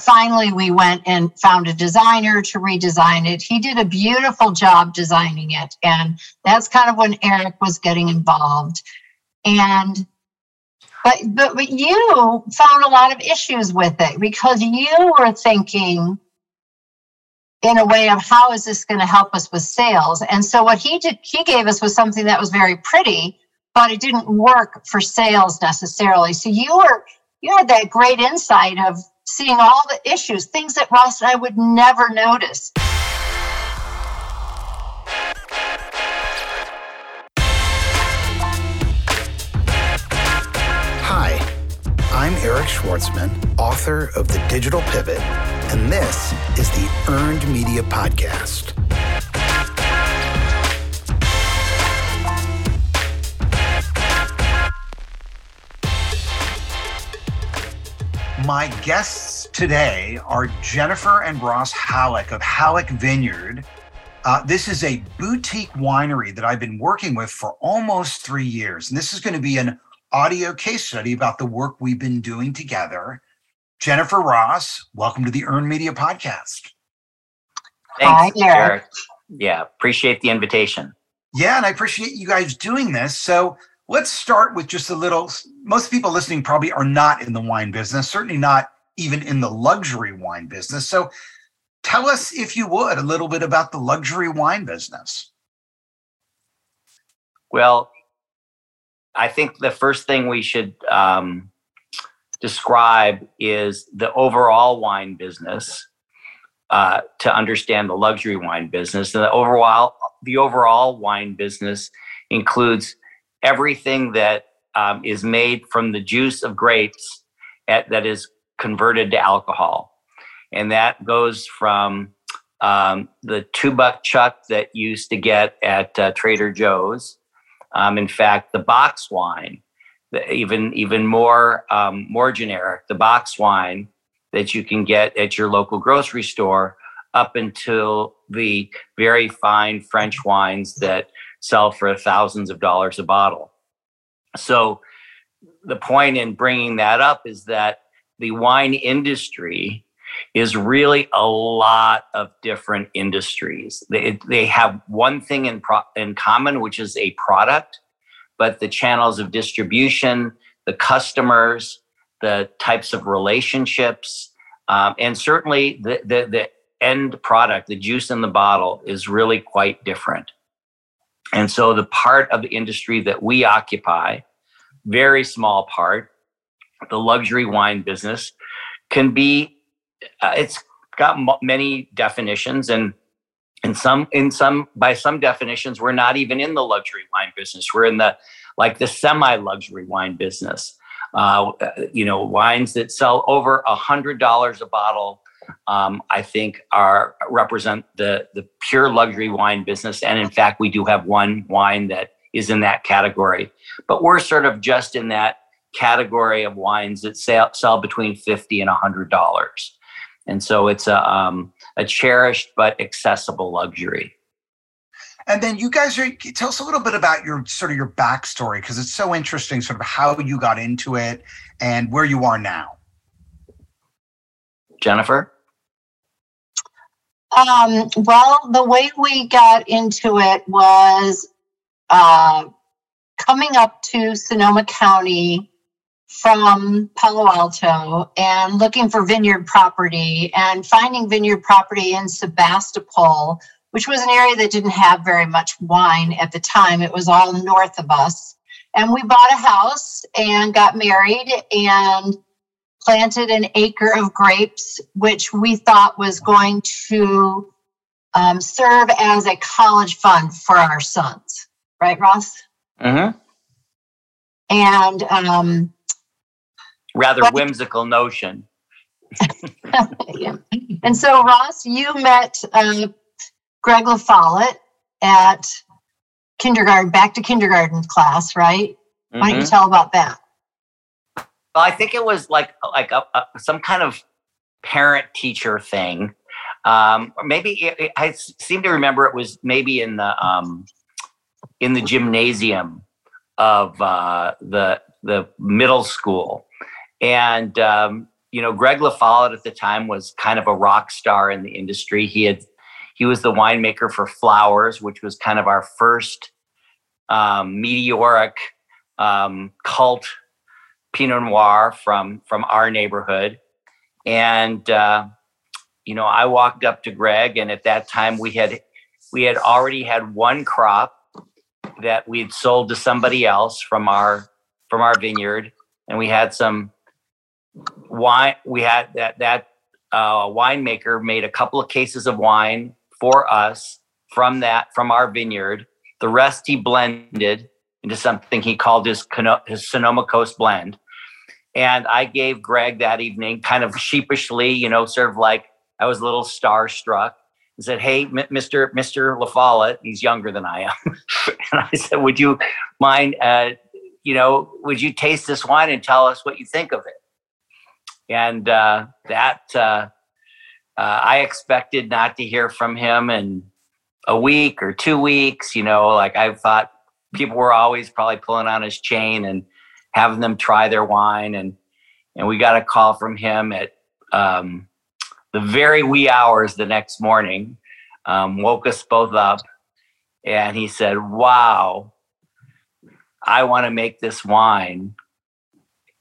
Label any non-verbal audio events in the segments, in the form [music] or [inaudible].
finally we went and found a designer to redesign it. He did a beautiful job designing it. And that's kind of when Eric was getting involved. And but, but but you found a lot of issues with it because you were thinking in a way of how is this going to help us with sales and so what he did he gave us was something that was very pretty but it didn't work for sales necessarily so you were you had that great insight of seeing all the issues things that ross and i would never notice Hi, I'm Eric Schwartzman, author of The Digital Pivot, and this is the Earned Media Podcast. My guests today are Jennifer and Ross Halleck of Halleck Vineyard. Uh, this is a boutique winery that I've been working with for almost three years. And this is going to be an audio case study about the work we've been doing together. Jennifer Ross, welcome to the Earn Media Podcast. Thanks, Hi, Eric. Yeah, appreciate the invitation. Yeah, and I appreciate you guys doing this. So let's start with just a little. Most people listening probably are not in the wine business, certainly not even in the luxury wine business. So tell us, if you would, a little bit about the luxury wine business. Well, I think the first thing we should um, describe is the overall wine business uh, to understand the luxury wine business. And the overall, the overall wine business includes everything that um, is made from the juice of grapes at, that is converted to alcohol. And that goes from um, the two buck chuck that you used to get at uh, Trader Joe's um, in fact, the box wine, the, even even more um, more generic, the box wine that you can get at your local grocery store, up until the very fine French wines that sell for thousands of dollars a bottle. So, the point in bringing that up is that the wine industry is really a lot of different industries. They, they have one thing in, pro, in common, which is a product, but the channels of distribution, the customers, the types of relationships, um, and certainly the, the, the end product, the juice in the bottle, is really quite different. And so the part of the industry that we occupy, very small part, the luxury wine business, can be uh, it's got m- many definitions and in some in some by some definitions we're not even in the luxury wine business. We're in the like the semi luxury wine business. Uh, you know wines that sell over a hundred dollars a bottle um, i think are represent the the pure luxury wine business and in fact we do have one wine that is in that category but we're sort of just in that category of wines that sell, sell between 50 and 100 dollars and so it's a um, a cherished but accessible luxury. And then you guys are tell us a little bit about your sort of your backstory because it's so interesting, sort of how you got into it and where you are now. Jennifer. Um, well, the way we got into it was uh, coming up to Sonoma County from Palo Alto and looking for vineyard property and finding vineyard property in Sebastopol, which was an area that didn't have very much wine at the time. It was all north of us. And we bought a house and got married and planted an acre of grapes, which we thought was going to um, serve as a college fund for our sons. Right, Ross? Mm-hmm. And um, rather whimsical notion. yeah. [laughs] And so, Ross, you met uh, Greg LaFollette at kindergarten, back to kindergarten class, right? Mm-hmm. Why don't you mm-hmm. tell about that? Well, I think it was like like a, a, some kind of parent teacher thing. Um, or maybe it, I seem to remember it was maybe in the um, in the gymnasium of uh, the the middle school and um, you know, Greg LaFollette at the time was kind of a rock star in the industry. He had he was the winemaker for Flowers, which was kind of our first um, meteoric um, cult Pinot Noir from from our neighborhood, and uh, you know, I walked up to Greg, and at that time we had we had already had one crop that we had sold to somebody else from our from our vineyard, and we had some wine. We had that that uh, winemaker made a couple of cases of wine for us from that from our vineyard. The rest he blended into something he called his his Sonoma Coast blend. And I gave Greg that evening, kind of sheepishly, you know, sort of like I was a little starstruck, and said, "Hey, Mister Mister LaFollette, he's younger than I am," [laughs] and I said, "Would you mind, uh, you know, would you taste this wine and tell us what you think of it?" And uh, that uh, uh, I expected not to hear from him in a week or two weeks. You know, like I thought people were always probably pulling on his chain and having them try their wine, and and we got a call from him at um, the very wee hours the next morning. Um, woke us both up, and he said, "Wow, I want to make this wine."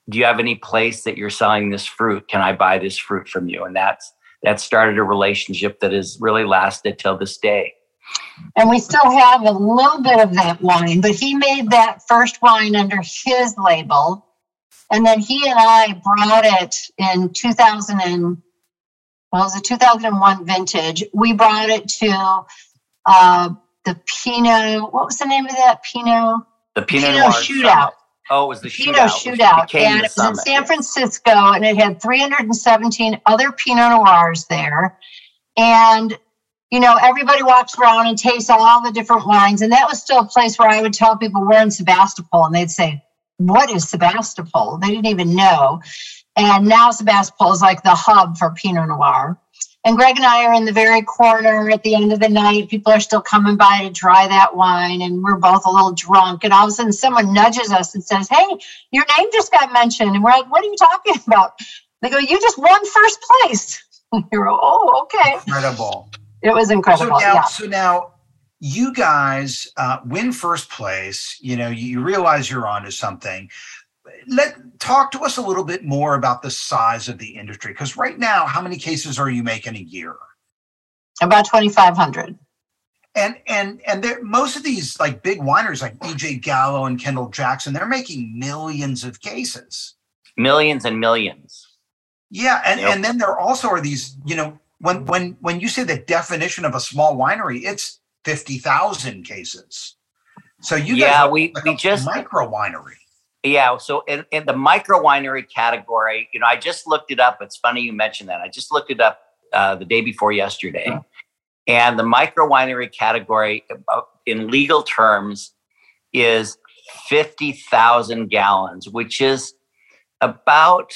Do you have any place that you're selling this fruit? Can I buy this fruit from you? And that's that started a relationship that has really lasted till this day. And we still have a little bit of that wine, but he made that first wine under his label. And then he and I brought it in 2000 and, well, it was a 2001 vintage. We brought it to uh, the Pinot, what was the name of that Pinot? The Pinot, Pinot Shootout. Oh, it was the Pinot shootout, shootout. and it was summit. in San Francisco, and it had 317 other Pinot Noirs there, and you know everybody walks around and tastes all the different wines, and that was still a place where I would tell people we're in Sebastopol, and they'd say, "What is Sebastopol?" They didn't even know, and now Sebastopol is like the hub for Pinot Noir. And Greg and I are in the very corner at the end of the night. People are still coming by to try that wine, and we're both a little drunk. And all of a sudden, someone nudges us and says, Hey, your name just got mentioned. And we're like, What are you talking about? They go, You just won first place. [laughs] you're, oh, okay. Incredible. It was incredible. So now, yeah. so now you guys uh, win first place. You know, you realize you're onto something let talk to us a little bit more about the size of the industry because right now how many cases are you making a year about 2500 and and and there most of these like big wineries like ej gallo and kendall jackson they're making millions of cases millions and millions yeah and yep. and then there also are these you know when when when you say the definition of a small winery it's 50,000 cases so you yeah we, like we just micro winery yeah. So in, in the micro winery category, you know, I just looked it up. It's funny you mentioned that. I just looked it up uh, the day before yesterday. And the micro winery category uh, in legal terms is 50,000 gallons, which is about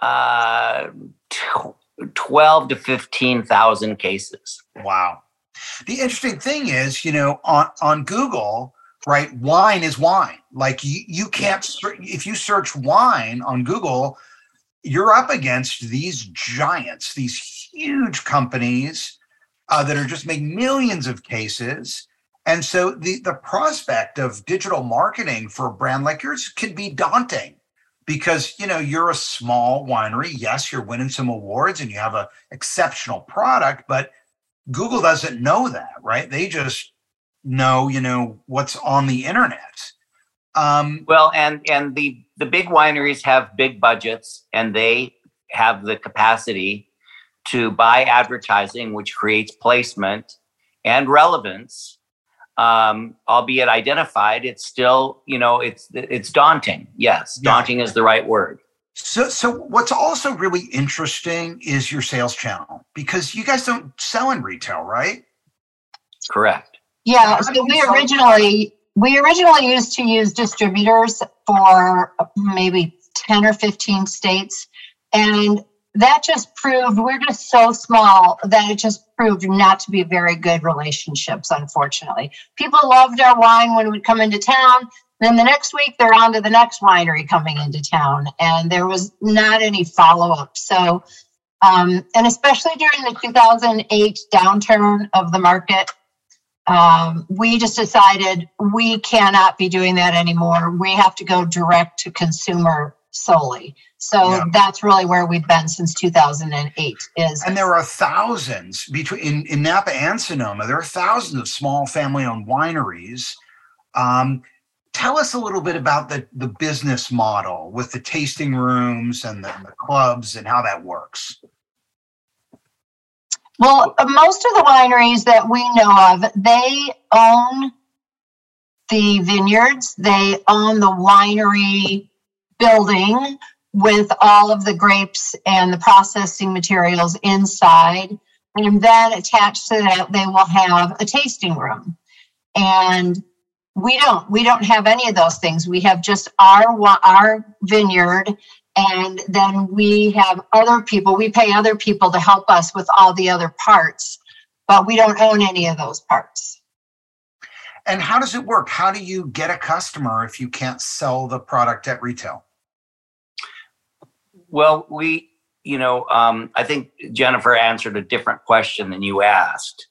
uh, 12 to 15,000 cases. Wow. The interesting thing is, you know, on, on Google, right? Wine is wine. Like you, you can't, if you search wine on Google, you're up against these giants, these huge companies uh, that are just making millions of cases. And so the, the prospect of digital marketing for a brand like yours can be daunting because you know you're a small winery. Yes you're winning some awards and you have an exceptional product but google doesn't know that right? They just know you know what's on the internet. Um, well and and the the big wineries have big budgets and they have the capacity to buy advertising which creates placement and relevance um, albeit identified it's still you know it's it's daunting yes yeah. daunting is the right word so, so what's also really interesting is your sales channel because you guys don't sell in retail, right? Correct. Yeah, so we originally we originally used to use distributors for maybe 10 or 15 states and that just proved we're just so small that it just proved not to be very good relationships unfortunately people loved our wine when we'd come into town Then the next week, they're on to the next winery coming into town, and there was not any follow up. So, um, and especially during the 2008 downturn of the market, um, we just decided we cannot be doing that anymore. We have to go direct to consumer solely. So yeah. that's really where we've been since 2008. Is and there are thousands between in, in Napa and Sonoma. There are thousands of small family-owned wineries. Um, tell us a little bit about the the business model with the tasting rooms and the, the clubs and how that works. Well, most of the wineries that we know of, they own the vineyards, they own the winery building with all of the grapes and the processing materials inside. And then attached to that, they will have a tasting room. And we don't we don't have any of those things. We have just our our vineyard and then we have other people we pay other people to help us with all the other parts but we don't own any of those parts and how does it work how do you get a customer if you can't sell the product at retail well we you know um, i think jennifer answered a different question than you asked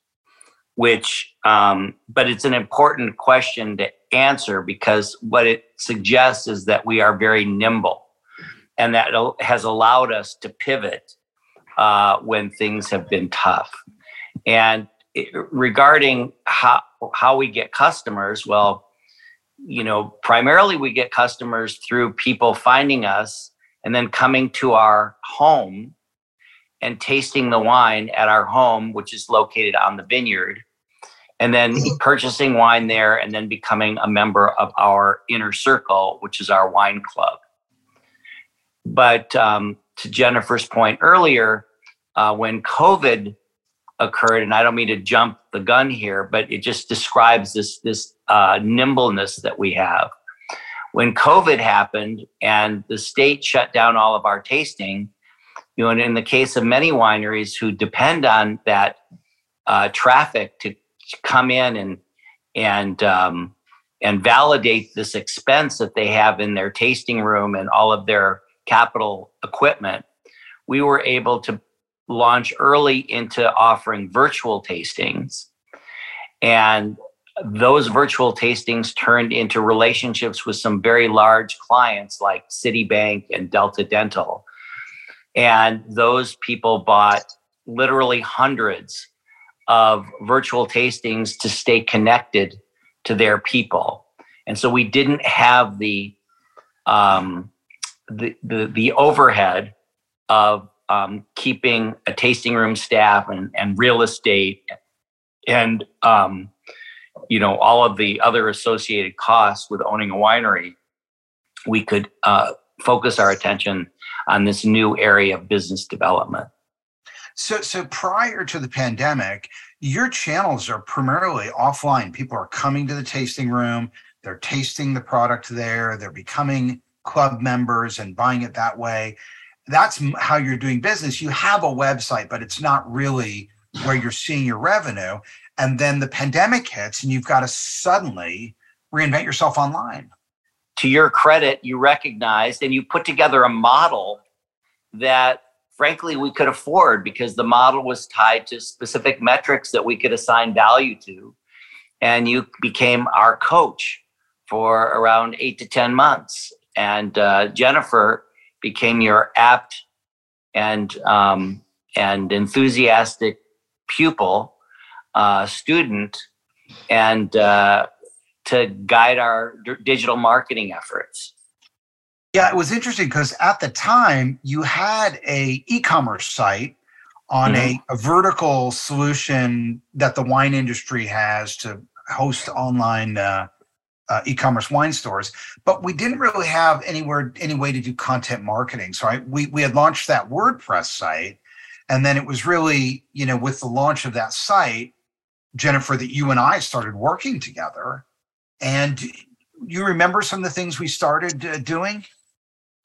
which um, but it's an important question to answer because what it suggests is that we are very nimble and that has allowed us to pivot uh, when things have been tough. And it, regarding how how we get customers, well, you know, primarily we get customers through people finding us and then coming to our home and tasting the wine at our home, which is located on the vineyard, and then [laughs] purchasing wine there and then becoming a member of our inner circle, which is our wine club. But um, to Jennifer's point earlier, uh, when COVID occurred, and I don't mean to jump the gun here, but it just describes this this uh, nimbleness that we have. When COVID happened and the state shut down all of our tasting, you know, and in the case of many wineries who depend on that uh, traffic to, come in and and um, and validate this expense that they have in their tasting room and all of their capital equipment, we were able to launch early into offering virtual tastings. And those virtual tastings turned into relationships with some very large clients like Citibank and Delta Dental. And those people bought literally hundreds of virtual tastings to stay connected to their people. And so we didn't have the um, the, the, the overhead of um, keeping a tasting room staff and, and real estate and um, you know all of the other associated costs with owning a winery we could uh, focus our attention on this new area of business development so so prior to the pandemic your channels are primarily offline people are coming to the tasting room they're tasting the product there they're becoming club members and buying it that way. That's how you're doing business. You have a website, but it's not really where you're seeing your revenue. And then the pandemic hits and you've got to suddenly reinvent yourself online. To your credit, you recognized and you put together a model that frankly we could afford because the model was tied to specific metrics that we could assign value to. And you became our coach for around eight to 10 months and uh, Jennifer became your apt and um, and enthusiastic pupil, uh, student, and uh, to guide our d- digital marketing efforts. Yeah, it was interesting because at the time you had a e-commerce site on mm-hmm. a, a vertical solution that the wine industry has to host online uh, uh, e-commerce wine stores, but we didn't really have anywhere any way to do content marketing. So I, we we had launched that WordPress site, and then it was really you know with the launch of that site, Jennifer, that you and I started working together, and you remember some of the things we started uh, doing.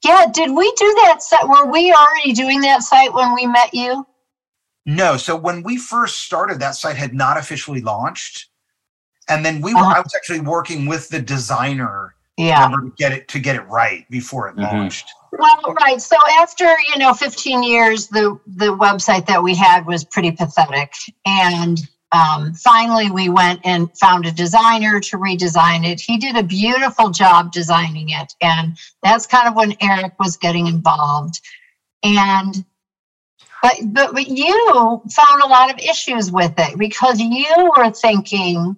Yeah, did we do that site? Were we already doing that site when we met you? No. So when we first started, that site had not officially launched and then we were, uh-huh. I was actually working with the designer Yeah. to get it to get it right before it Mhm. launched. Well, right. So after, you know, 15 years, the the website that we had was pretty pathetic. And um, finally we went and found a designer to redesign it. He did a beautiful job designing it. And that's kind of when Eric was getting involved. And but but, but you found a lot of issues with it because you were thinking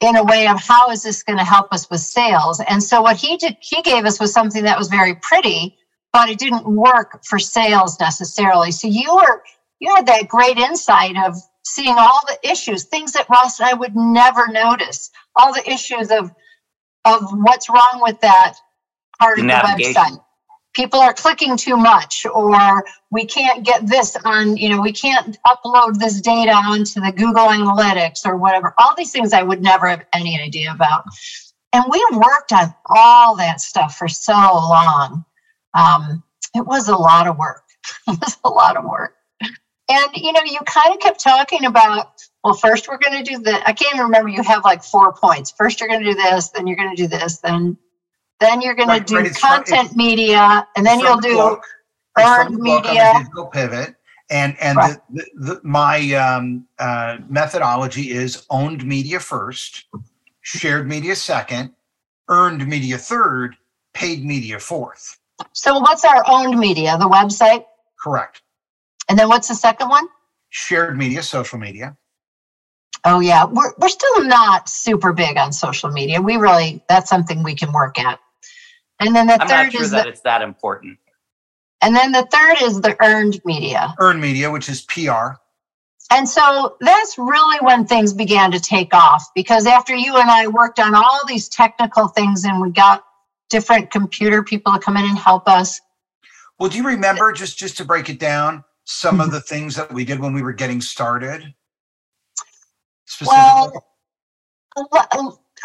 in a way of how is this going to help us with sales and so what he did he gave us was something that was very pretty but it didn't work for sales necessarily so you were you had that great insight of seeing all the issues things that ross and i would never notice all the issues of of what's wrong with that part of the website. People are clicking too much or we can't get this on you know we can't upload this data onto the google analytics or whatever. All these things i would never have any idea about. And we worked on all that stuff for so long. Um, it was a lot of work. [laughs] It was a lot of work and you know you kind of kept talking about well first we're going to do the i can't even remember you have like four points first you're going to do this then you're going to do this then then you're going Right, to do right, from- content media and then you'll the do earned the book on the media. digital pivot. And and Right. the, the, the, my um, uh, methodology is owned media first, shared media second, earned media third, paid media fourth. so what's our owned media the website Correct. And then what's the second one? Shared media, social media. Oh yeah we're, we're still not super big on social media we really that's something we can work at and then the I'm third not sure is that the, it's that important. and then the third is the earned media Earned media, which is PR. And so that's really when things began to take off because after you and I worked on all these technical things and we got different computer people to come in and help us. Well, do you remember just just to break it down some Mm-hmm. of the things that we did when we were getting started? Well,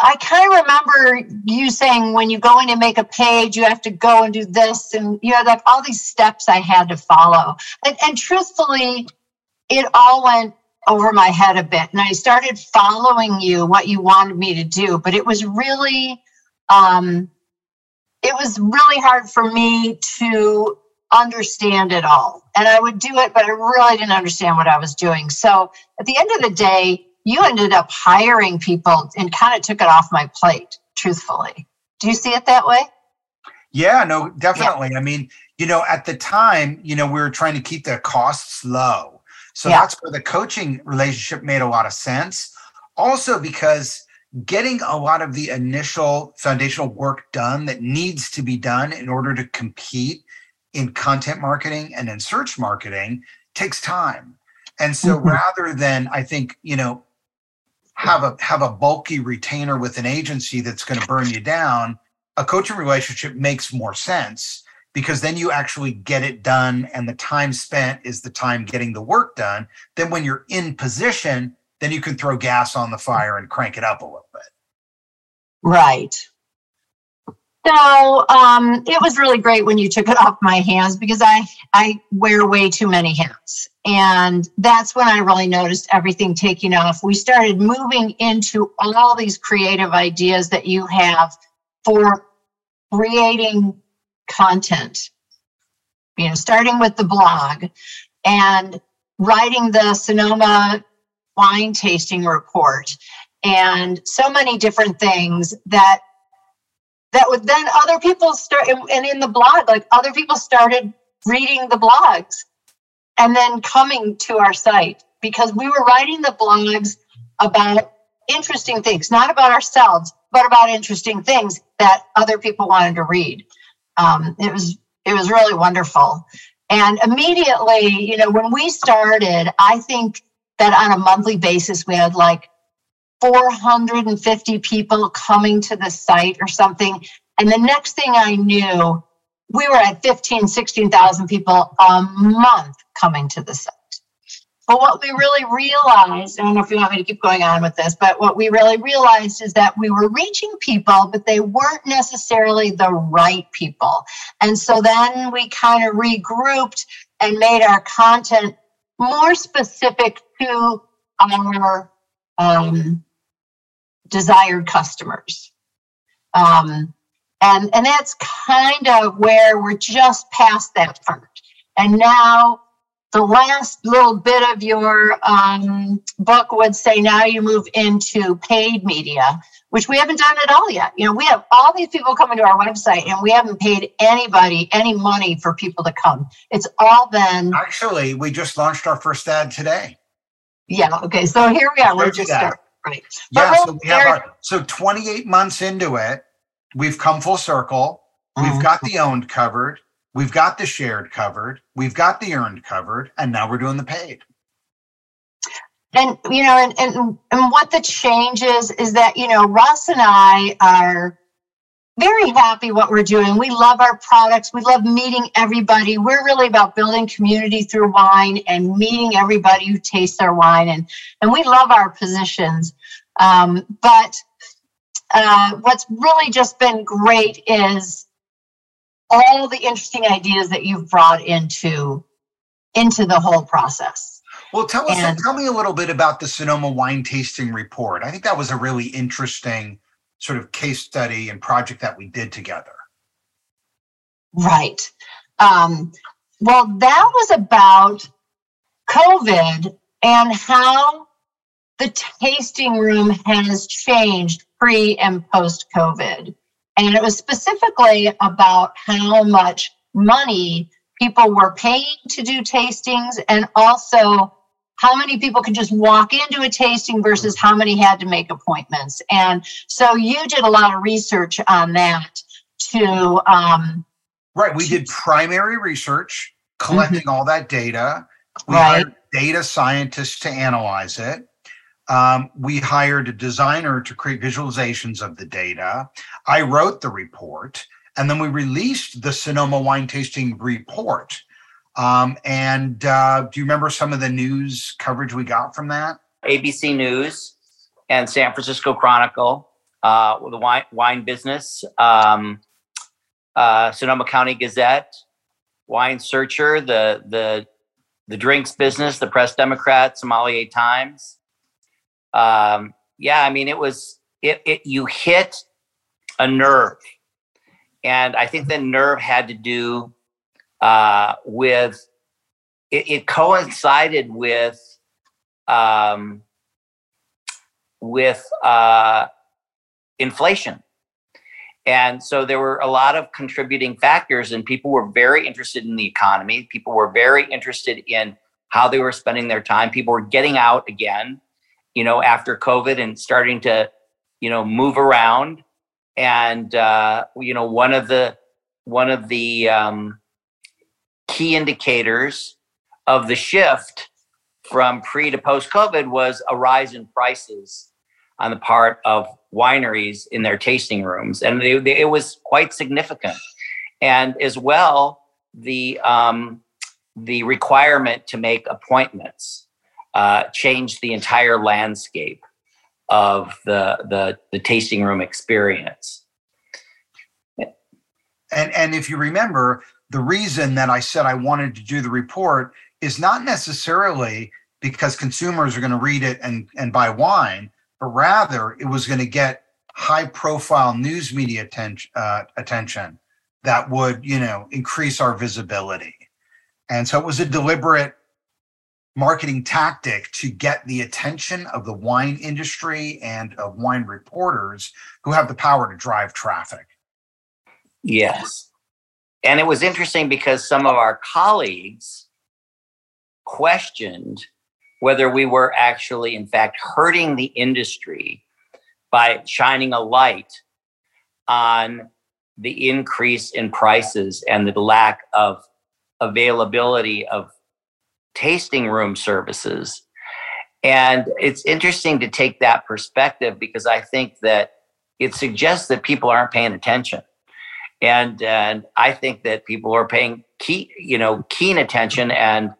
I kind of remember you saying when you go in and make a page, you have to go and do this, and you know, like all these steps I had to follow. And, and truthfully, it all went over my head a bit, and I started following you what you wanted me to do. But it was really, um, it was really hard for me to understand it all. And I would do it, but I really didn't understand what I was doing. So at the end of the day, you ended up hiring people and kind of took it off my plate, truthfully. Do you see it that way? Yeah, no, definitely. I mean, you know, at the time, you know, we were trying to keep the costs low. So Yeah. that's where the coaching relationship made a lot of sense. Also, because getting a lot of the initial foundational work done that needs to be done in order to compete in content marketing and in search marketing takes time. And so Mhm. rather than, I think, you know, have a have a bulky retainer with an agency that's going to burn you down, a coaching relationship makes more sense because then you actually get it done and the time spent is the time getting the work done. Then when you're in position, then you can throw gas on the fire and crank it up a little bit. Right. So um, it was really great when you took it off my hands because I I wear way too many hats, and that's when I really noticed everything taking off. We started moving into all these creative ideas that you have for creating content. You know, starting with the blog and writing the Sonoma wine tasting report and so many different things that that would then other people start and in the blog like other people started reading the blogs and then coming to our site because we were writing the blogs about interesting things not about ourselves but about interesting things that other people wanted to read. Um, it was it was really wonderful. And immediately you know when we started i think that on a monthly basis we had like 450 people coming to the site or something. And the next thing I knew, we were at 15, 16,000 people a month coming to the site. But what we really realized, I don't know if you want me to keep going on with this, but what we really realized is that we were reaching people, but they weren't necessarily the right people. And so then we kind of regrouped and made our content more specific to our um, desired customers. Um, and, and that's kind of where we're just past that part. And now the last little bit of your um, book would say now you move into paid media, which we haven't done at all yet. You know, we have all these people coming to our website and we haven't paid anybody any money for people to come. It's all been actually we just launched our first ad today. Yeah. Okay. So here we are. We're just right. Yeah. So we have our so 28 months into it, we've come full circle. We've mm-hmm. got the owned covered We've got the shared covered, we've got the earned covered, and now we're doing the paid. And you know, and, and and what the change is is that you know Ross and I are very happy what we're doing. We love our products. We love meeting everybody. We're really about building community through wine and meeting everybody who tastes our wine, and and we love our positions. Um, but uh, what's really just been great is all the interesting ideas that you've brought into into the whole process. Well, tell us, and, tell me a little bit about the Sonoma Wine Tasting Report. I think that was a really interesting sort of case study and project that we did together. Right. Um, well, that was about COVID and how the tasting room has changed pre and post COVID. And it was specifically about how much money people were paying to do tastings and also how many people could just walk into a tasting versus how many had to make appointments. And so you did a lot of research on that to. Um, right. We did primary research, collecting mm-hmm. all that data. We right. hired data scientists to analyze it. Um, we hired a designer to create visualizations of the data. I wrote the report, and then we released the Sonoma wine tasting report. Um, and uh, do you remember some of the news coverage we got from that? ABC News and San Francisco Chronicle, uh, the wine, wine business, um, uh, Sonoma County Gazette, Wine Searcher, the the the drinks business, the Press Democrat, Sommelier Times um, yeah, I mean, it was it, it. You hit a nerve, and I think the nerve had to do uh, with it, it coincided with um, with uh, inflation. And so there were a lot of contributing factors, and people were very interested in the economy. People were very interested in how they were spending their time. People were getting out again you know, after COVID and starting to, you know, move around. And uh, you know, one of the one of the um, key indicators of the shift from pre to post COVID was a rise in prices on the part of wineries in their tasting rooms, and they, they, it was quite significant. And as well, the um, the requirement to make appointments uh, changed the entire landscape of the, the, the tasting room experience. And, and if you remember, the reason that I said I wanted to do the report is not necessarily because consumers are going to read it and, and buy wine, but rather it was going to get high profile news media attention, uh, attention that would, you know, increase our visibility. And so it was a deliberate marketing tactic to get the attention of the wine industry and of wine reporters who have the power to drive traffic. Yes. And it was interesting because some of our colleagues questioned whether we were actually, in fact, hurting the industry by shining a light on the increase in prices and the lack of availability of tasting room services. And it's interesting to take that perspective because I think that it suggests that people aren't paying attention. And, and I think that people are paying key, you know, keen attention. And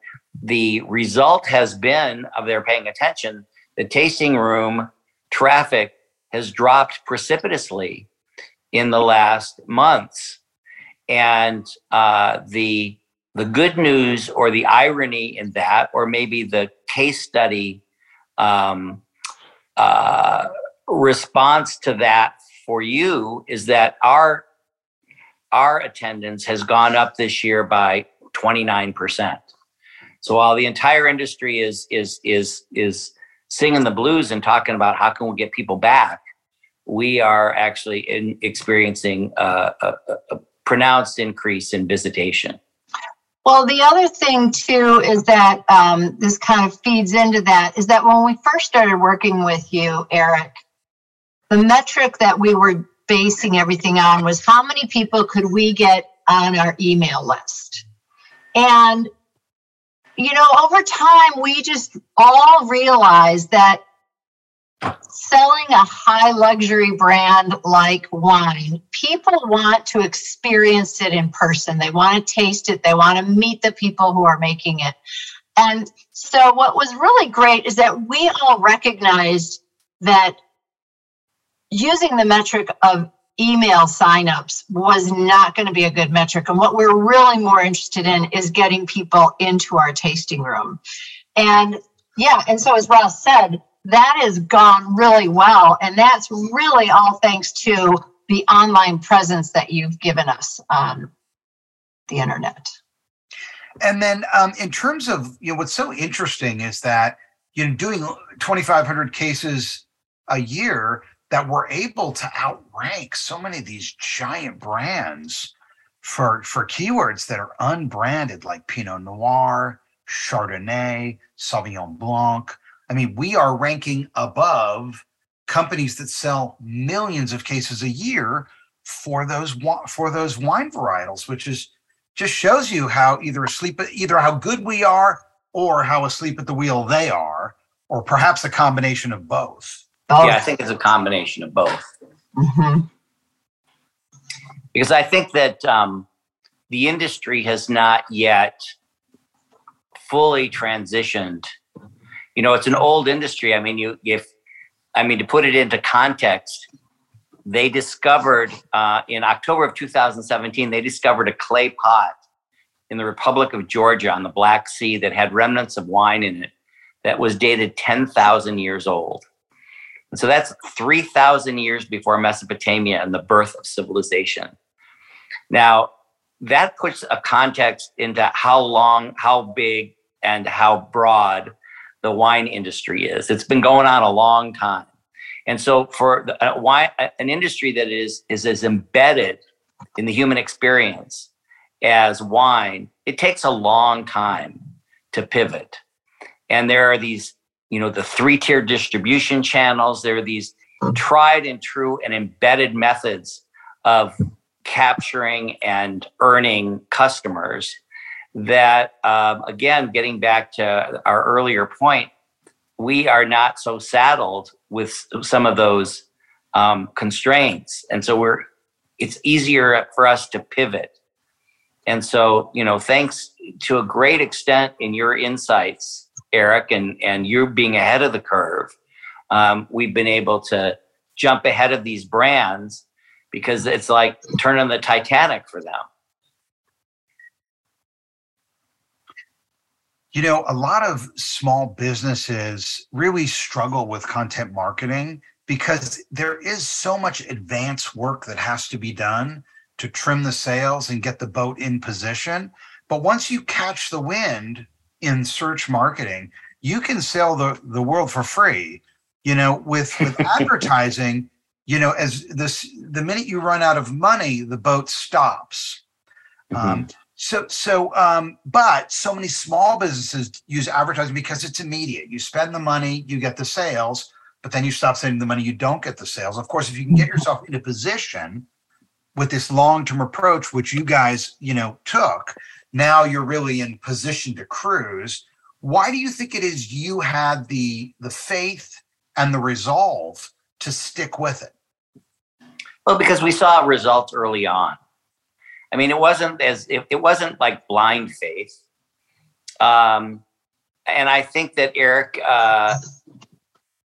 the result has been of their paying attention, the tasting room traffic has dropped precipitously in the last months. And uh, the the good news or the irony in that, or maybe the case study um, uh, response to that for you is that our our attendance has gone up this year by 29%. So while the entire industry is is is is singing the blues and talking about how can we get people back, we are actually in, experiencing a, a, a pronounced increase in visitation. Well, the other thing too is that um, this kind of feeds into that is that when we first started working with you, Eric, the metric that we were basing everything on was how many people could we get on our email list? And, you know, over time, we just all realized that selling a high luxury brand like wine, people want to experience it in person. They want to taste it, they want to meet the people who are making it. And so, what was really great is that we all recognized that using the metric of email signups was not going to be a good metric. And what we're really more interested in is getting people into our tasting room. And yeah, and so as Ross said, that has gone really well. And that's really all thanks to the online presence that you've given us on the internet. And then um, in terms of, you know, what's so interesting is that, you know, doing 2,500 cases a year, that we're able to outrank so many of these giant brands for for keywords that are unbranded like Pinot Noir, Chardonnay, Sauvignon Blanc. I mean, we are ranking above companies that sell millions of cases a year for those for those wine varietals, which is just shows you how either asleep either how good we are or how asleep at the wheel they are, or perhaps a combination of both. Both. Yeah, I think it's a combination of both. Mm-hmm. Because I think that um, the industry has not yet fully transitioned. You know, it's an old industry. I mean, you if I mean to put it into context, they discovered uh, in October of 2017 they discovered a clay pot in the Republic of Georgia on the Black Sea that had remnants of wine in it that was dated 10,000 years old. So that's 3,000 years before Mesopotamia and the birth of civilization. Now, that puts a context into how long, how big, and how broad the wine industry is. It's been going on a long time. And so for the, wine, an industry that is, is as embedded in the human experience as wine, it takes a long time to pivot. And there are these you know the three tier distribution channels. There are these tried and true and embedded methods of capturing and earning customers that um, again getting back to our earlier point we are not so saddled with some of those um, constraints. And so we're it's easier for us to pivot. And so you know thanks to a great extent in your insights Eric, and and you're being ahead of the curve. Um, we've been able to jump ahead of these brands because it's like turning the Titanic for them. You know, a lot of small businesses really struggle with content marketing because there is so much advanced work that has to be done to trim the sails and get the boat in position. But once you catch the wind in search marketing, you can sell the, the world for free. You know, with with [laughs] advertising, you know, as this the minute you run out of money, the boat stops. Mm-hmm. Um, so so um, but so many small businesses use advertising because it's immediate. You spend the money, you get the sales, but then you stop spending the money, you don't get the sales. Of course, if you can get yourself in a position with this long-term approach, which you guys, you know, took, now you're really in position to cruise. Why do you think it is you had the the faith and the resolve to stick with it? Well, because we saw results early on. I mean, it wasn't as it, it wasn't like blind faith. Um, and I think that Eric, uh,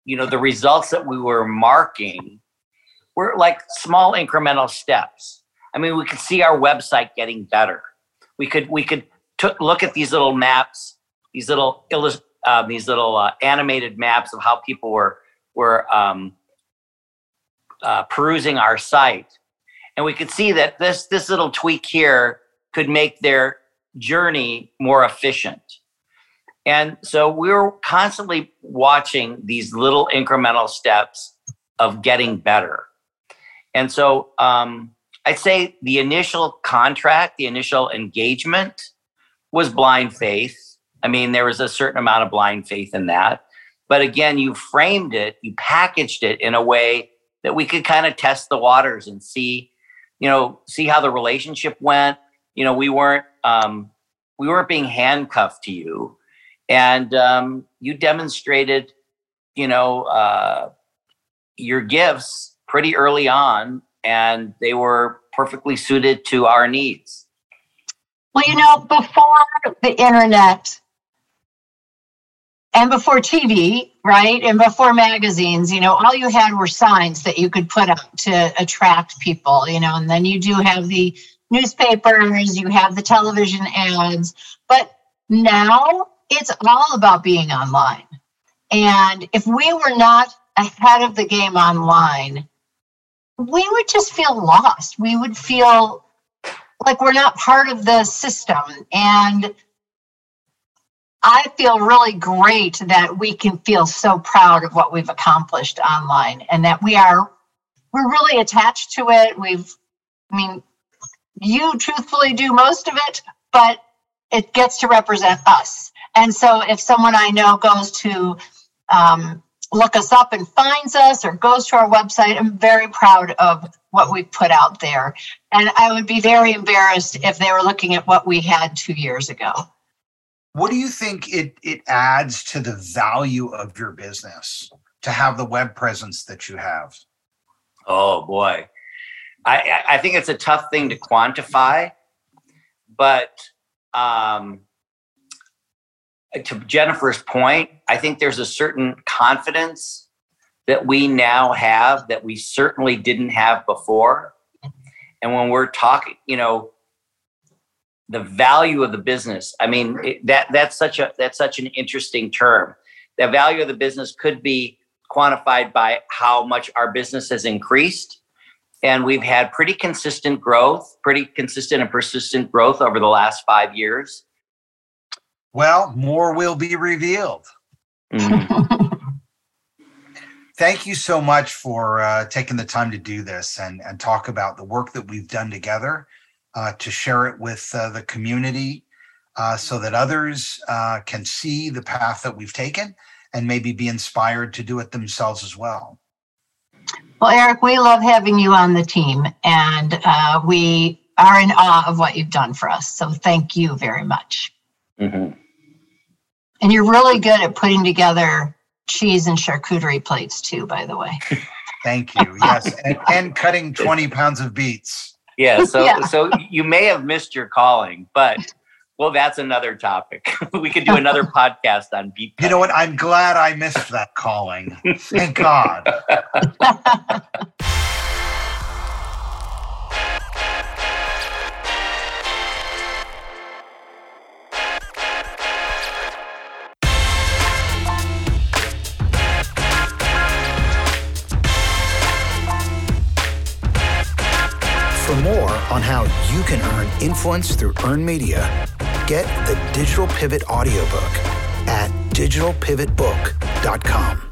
you know, the results that we were marking were like small incremental steps. I mean, we could see our website getting better we could we could look at these little maps, these little uh, these little uh, animated maps of how people were were um, uh, perusing our site, and we could see that this this little tweak here could make their journey more efficient. And so we were constantly watching these little incremental steps of getting better. And so um, I'd say the initial contract, the initial engagement was blind faith. I mean, there was a certain amount of blind faith in that. But again, you framed it, you packaged it in a way that we could kind of test the waters and see, you know, see how the relationship went. You know, we weren't um, we weren't being handcuffed to you, and um, you demonstrated, you know, uh, your gifts pretty early on, and they were perfectly suited to our needs. Well, you know, before the internet and before TV, right? And before magazines, you know, all you had were signs that you could put up to attract people, you know, and then you do have the newspapers, you have the television ads, but now it's all about being online. And if we were not ahead of the game online, we would just feel lost. We would feel like we're not part of the system. And I feel really great that we can feel so proud of what we've accomplished online and that we are we're really attached to it. We've I mean you truthfully do most of it, but it gets to represent us. And so if someone I know goes to um, look us up and finds us or goes to our website, I'm very proud of what we've put out there. And I would be very embarrassed if they were looking at what we had two years ago. What do you think it, it adds to the value of your business to have the web presence that you have? Oh boy. I, I think it's a tough thing to quantify, but um, to Jennifer's point, I think there's a certain confidence that we now have that we certainly didn't have before. And when we're talking, you know, the value of the business. I mean, it, that that's such a that's such an interesting term. The value of the business could be quantified by how much our business has increased and we've had pretty consistent growth, pretty consistent and persistent growth over the last five years. Well, more will be revealed. Mm-hmm. Thank you so much for uh, taking the time to do this and, and talk about the work that we've done together uh, to share it with uh, the community uh, so that others uh, can see the path that we've taken and maybe be inspired to do it themselves as well. Well, Eric, we love having you on the team, and uh, we are in awe of what you've done for us. So thank you very much. Mm-hmm. And you're really good at putting together cheese and charcuterie plates, too, by the way. thank you. Yes, [laughs] and, and cutting 20 pounds of beets. Yeah, so yeah. so you may have missed your calling, but well, that's another topic. [laughs] we could do another [laughs] podcast on beet. You know what? I'm glad I missed that calling. Thank God. You can earn influence through earned media, Get the Digital Pivot audiobook at digitalpivotbook.com.